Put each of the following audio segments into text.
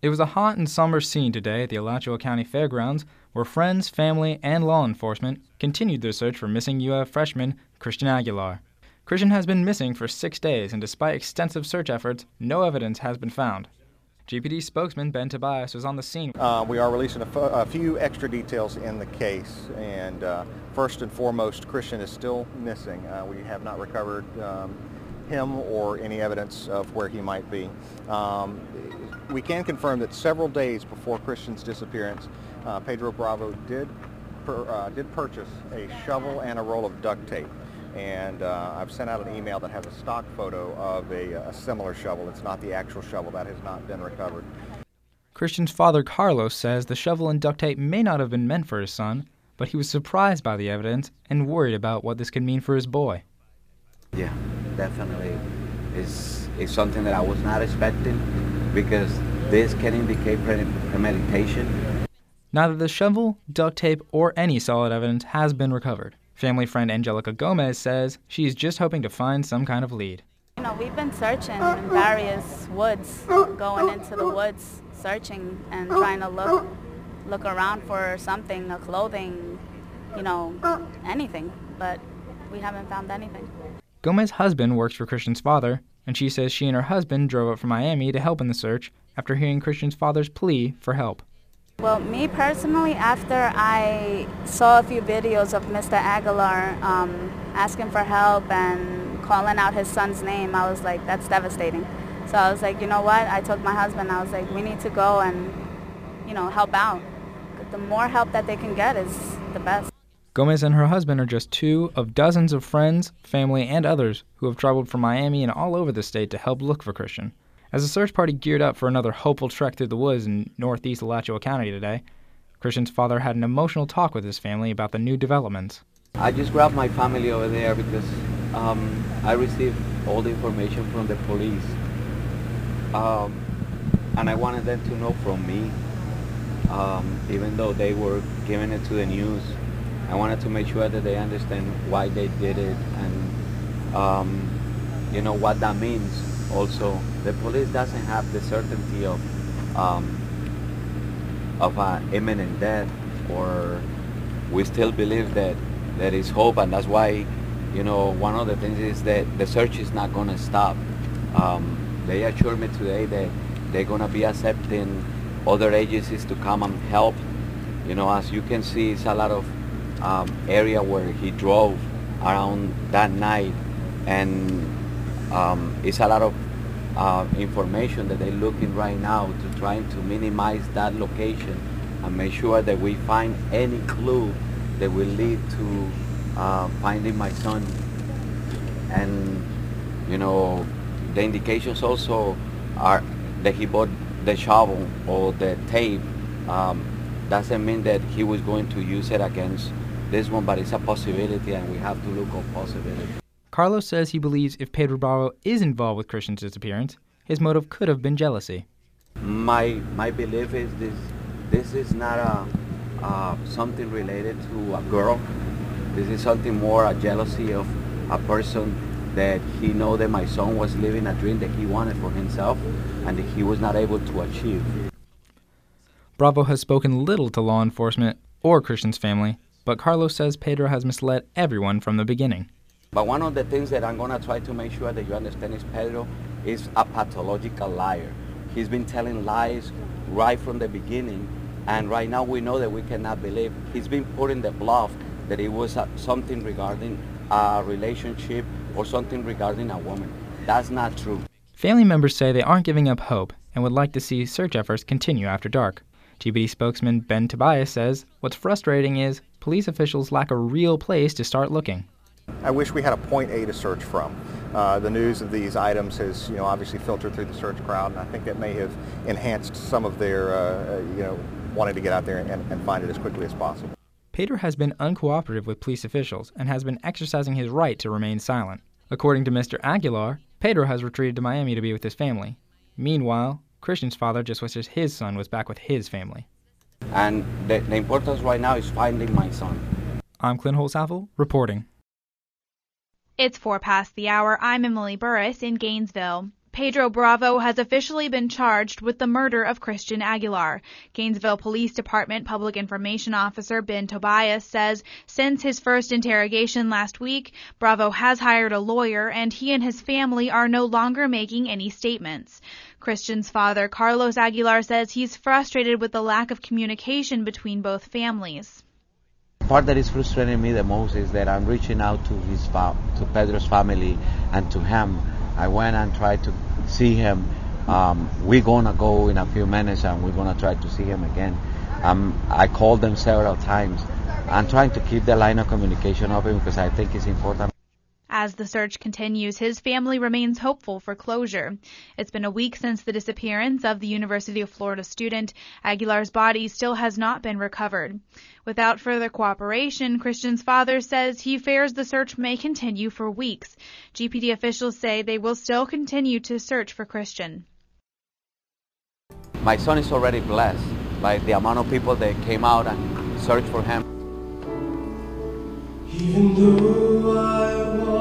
It was a hot and somber scene today at the Alachua County Fairgrounds where friends, family, and law enforcement continued their search for missing UF freshman Christian Aguilar. Christian has been missing for six days, and despite extensive search efforts, no evidence has been found. GPD spokesman Ben Tobias was on the scene. Uh, we are releasing a, few extra details in the case, and uh, first and foremost, Christian is still missing. Uh, we have not recovered um, him or any evidence of where he might be. Um, we can confirm that several days before Christian's disappearance, uh, Pedro Bravo did per, uh, did purchase a shovel and a roll of duct tape. And uh, I've sent out an email that has a stock photo of a, a similar shovel. It's not the actual shovel. That has not been recovered. Christian's father, Carlos, says the shovel and duct tape may not have been meant for his son, but he was surprised by the evidence and worried about what this could mean for his boy. Yeah, definitely. is it's something that I was not expecting because this can indicate premeditation. Neither the shovel, duct tape, or any solid evidence has been recovered. Family friend Angelica Gomez says she's just hoping to find some kind of lead. You know, we've been searching in various woods, going into the woods, searching and trying to look look around for something, a clothing, you know, anything, but we haven't found anything. Gomez's husband works for Christian's father, and she says she and her husband drove up from Miami to help in the search after hearing Christian's father's plea for help. Well, me personally, after I saw a few videos of Mr. Aguilar um, asking for help and calling out his son's name, I was like, that's devastating. So I was like, you know what? I told my husband, I was like, we need to go and, you know, help out. The more help that they can get is the best. Gomez and her husband are just two of dozens of friends, family, and others who have traveled from Miami and all over the state to help look for Christian. As the search party geared up for another hopeful trek through the woods in northeast Alachua County today, Christian's father had an emotional talk with his family about the new developments. I just grabbed my family over there because um, I received all the information from the police. Um, and I wanted them to know from me, um, even though they were giving it to the news. I wanted to make sure that they understand why they did it and, um, you know, what that means also. The police doesn't have the certainty of um, of an imminent death or we still believe that there is hope and that's why you know one of the things is that the search is not going to stop. Um, they assured me today that they're going to be accepting other agencies to come and help. You know as you can see it's a lot of um, area where he drove around that night and um, it's a lot of uh, information that they're looking right now to trying to minimize that location and make sure that we find any clue that will lead to uh, finding my son. And you know, the indications also are that he bought the shovel or the tape. Um, doesn't mean that he was going to use it against this one, but it's a possibility, and we have to look at possibility. Carlos says he believes if Pedro Bravo is involved with Christian's disappearance, his motive could have been jealousy. My my belief is this: this is not a uh, something related to a girl. This is something more a jealousy of a person that he know that my son was living a dream that he wanted for himself and that he was not able to achieve. Bravo has spoken little to law enforcement or Christian's family, but Carlos says Pedro has misled everyone from the beginning. But one of the things that I'm going to try to make sure that you understand is Pedro is a pathological liar. He's been telling lies right from the beginning, and right now we know that we cannot believe. He's been putting the bluff that it was uh, something regarding a relationship or something regarding a woman. That's not true. Family members say they aren't giving up hope and would like to see search efforts continue after dark. GPD spokesman Ben Tobias says what's frustrating is police officials lack a real place to start looking. I wish we had a point A to search from. Uh, the news of these items has, you know, obviously filtered through the search crowd, and I think that may have enhanced some of their, uh, uh, you know, wanting to get out there and, and find it as quickly as possible. Pedro has been uncooperative with police officials and has been exercising his right to remain silent. According to Mr. Aguilar, Pedro has retreated to Miami to be with his family. Meanwhile, Christian's father just wishes his son was back with his family. And the, the importance right now is finding my son. I'm Clint Holsavel, reporting. It's four past the hour. I'm Emily Burris in Gainesville. Pedro Bravo has officially been charged with the murder of Christian Aguilar. Gainesville Police Department Public Information Officer Ben Tobias says since his first interrogation last week, Bravo has hired a lawyer and he and his family are no longer making any statements. Christian's father, Carlos Aguilar, says he's frustrated with the lack of communication between both families. The part that is frustrating me the most is that I'm reaching out to his fa- to Pedro's family and to him. I went and tried to see him. Um, we're gonna go in a few minutes and we're gonna try to see him again. Um, I called them several times. I'm trying to keep the line of communication open because I think it's important. As the search continues, his family remains hopeful for closure. It's been a week since the disappearance of the University of Florida student. Aguilar's body still has not been recovered. Without further cooperation, Christian's father says he fears the search may continue for weeks. GPD officials say they will still continue to search for Christian. My son is already blessed by the amount of people that came out and searched for him. Even though I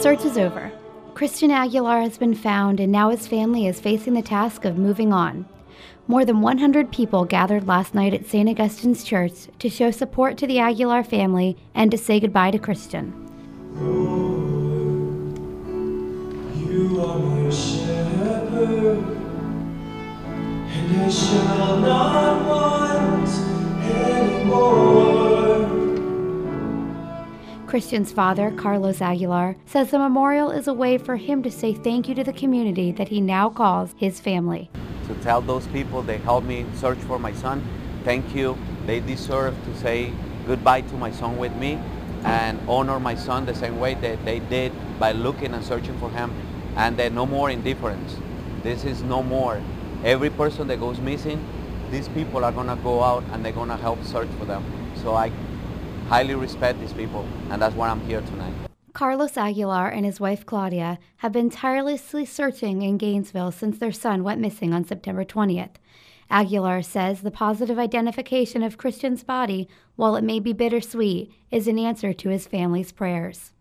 search is over. Christian Aguilar has been found, and now his family is facing the task of moving on. More than 100 people gathered last night at St. Augustine's Church to show support to the Aguilar family and to say goodbye to Christian. Shall not want anymore. Christian's father, Carlos Aguilar, says the memorial is a way for him to say thank you to the community that he now calls his family. To tell those people they helped me search for my son, thank you. They deserve to say goodbye to my son with me and honor my son the same way that they did by looking and searching for him and then no more indifference. This is no more. Every person that goes missing, these people are gonna go out and they're gonna help search for them. So I highly respect these people and that's why I'm here tonight. Carlos Aguilar and his wife Claudia have been tirelessly searching in Gainesville since their son went missing on September 20th. Aguilar says the positive identification of Christian's body, while it may be bittersweet, is an answer to his family's prayers.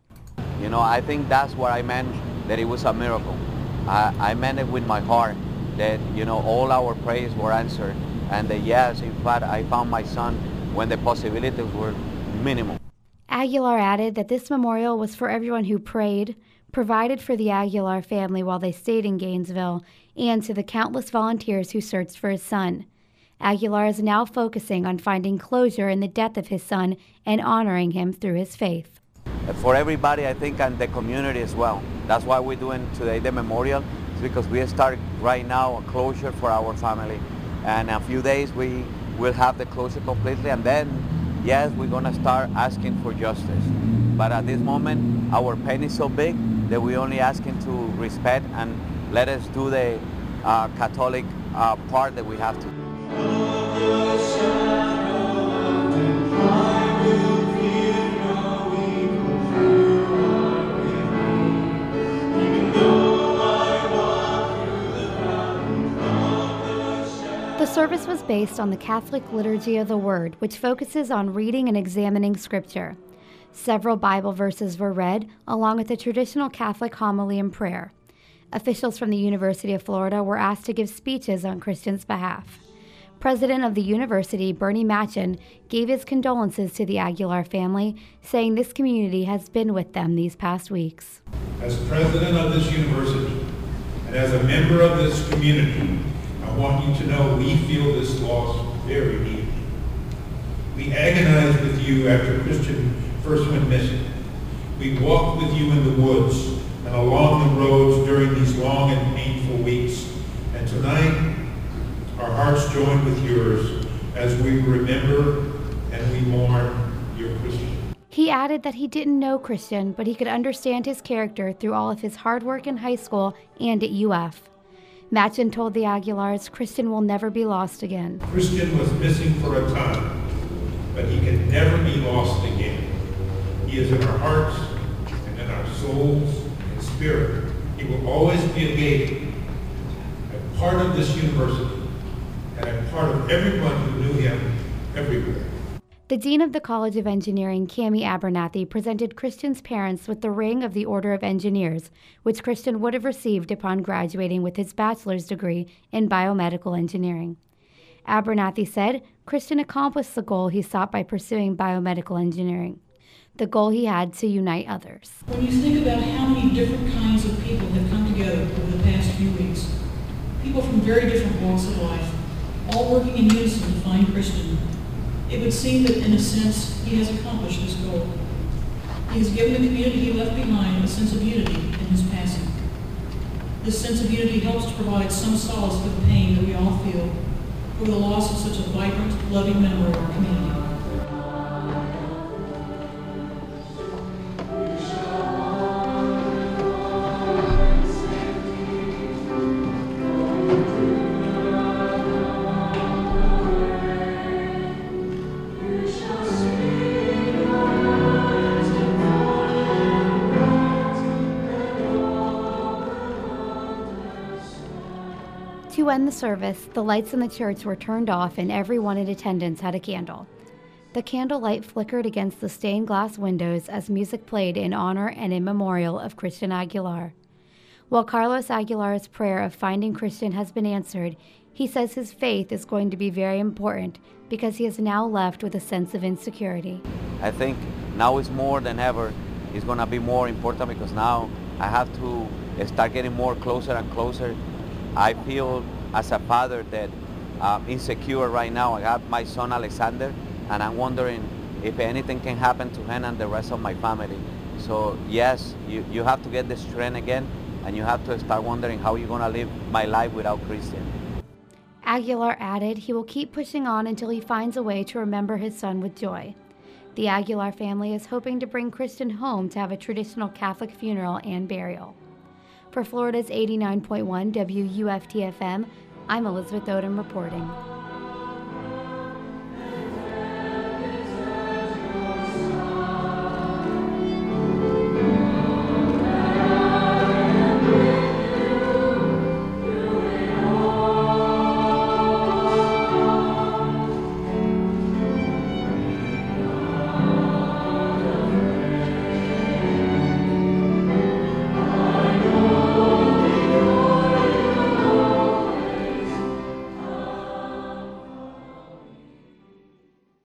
You know, I think that's what I meant, that it was a miracle. I, I meant it with my heart, that, you know, all our prayers were answered. And that, yes, in fact, I found my son when the possibilities were minimal. Aguilar added that this memorial was for everyone who prayed, provided for the Aguilar family while they stayed in Gainesville, and to the countless volunteers who searched for his son. Aguilar is now focusing on finding closure in the death of his son and honoring him through his faith. For everybody, I think, and the community as well. That's why we're doing today the memorial, because we start right now a closure for our family. And a few days, we will have the closure completely, and then, yes, we're gonna start asking for justice. But at this moment, our pain is so big that we're only asking to respect and let us do the uh, Catholic uh, part that we have to. The service was based on the Catholic Liturgy of the Word, which focuses on reading and examining Scripture. Several Bible verses were read, along with the traditional Catholic homily and prayer. Officials from the University of Florida were asked to give speeches on Christians' behalf. President of the university, Bernie Machen, gave his condolences to the Aguilar family, saying this community has been with them these past weeks. As president of this university and as a member of this community, want you to know we feel this loss very deeply. We agonize with you after Christian first went missing. We walked with you in the woods and along the roads during these long and painful weeks. And tonight, our hearts join with yours as we remember and we mourn your Christian. He added that he didn't know Christian, but he could understand his character through all of his hard work in high school and at UF. Machen told the Aguilars Christian will never be lost again. Christian was missing for a time, but he can never be lost again. He is in our hearts and in our souls and spirit. He will always be a a part of this university and a part of everyone who knew him everywhere. The Dean of the College of Engineering, Cammy Abernathy, presented Christian's parents with the ring of the Order of Engineers, which Christian would have received upon graduating with his bachelor's degree in biomedical engineering. Abernathy said Christian accomplished the goal he sought by pursuing biomedical engineering, the goal he had to unite others. When you think about how many different kinds of people have come together over the past few weeks, people from very different walks of life, all working in unison to find Christian, it would seem that in a sense he has accomplished this goal. He has given the community he left behind a sense of unity in his passing. This sense of unity helps to provide some solace for the pain that we all feel over the loss of such a vibrant, loving member of our community. To end the service, the lights in the church were turned off and everyone in attendance had a candle. The candlelight flickered against the stained glass windows as music played in honor and in memorial of Christian Aguilar. While Carlos Aguilar's prayer of finding Christian has been answered, he says his faith is going to be very important because he is now left with a sense of insecurity. I think now it's more than ever. It's going to be more important because now I have to start getting more closer and closer I feel as a father that I'm insecure right now. I have my son Alexander, and I'm wondering if anything can happen to him and the rest of my family. So yes, you, you have to get the strength again, and you have to start wondering how you're going to live my life without Christian. Aguilar added he will keep pushing on until he finds a way to remember his son with joy. The Aguilar family is hoping to bring Christian home to have a traditional Catholic funeral and burial. For Florida's 89.1 WUFTFM, I'm Elizabeth Odom reporting.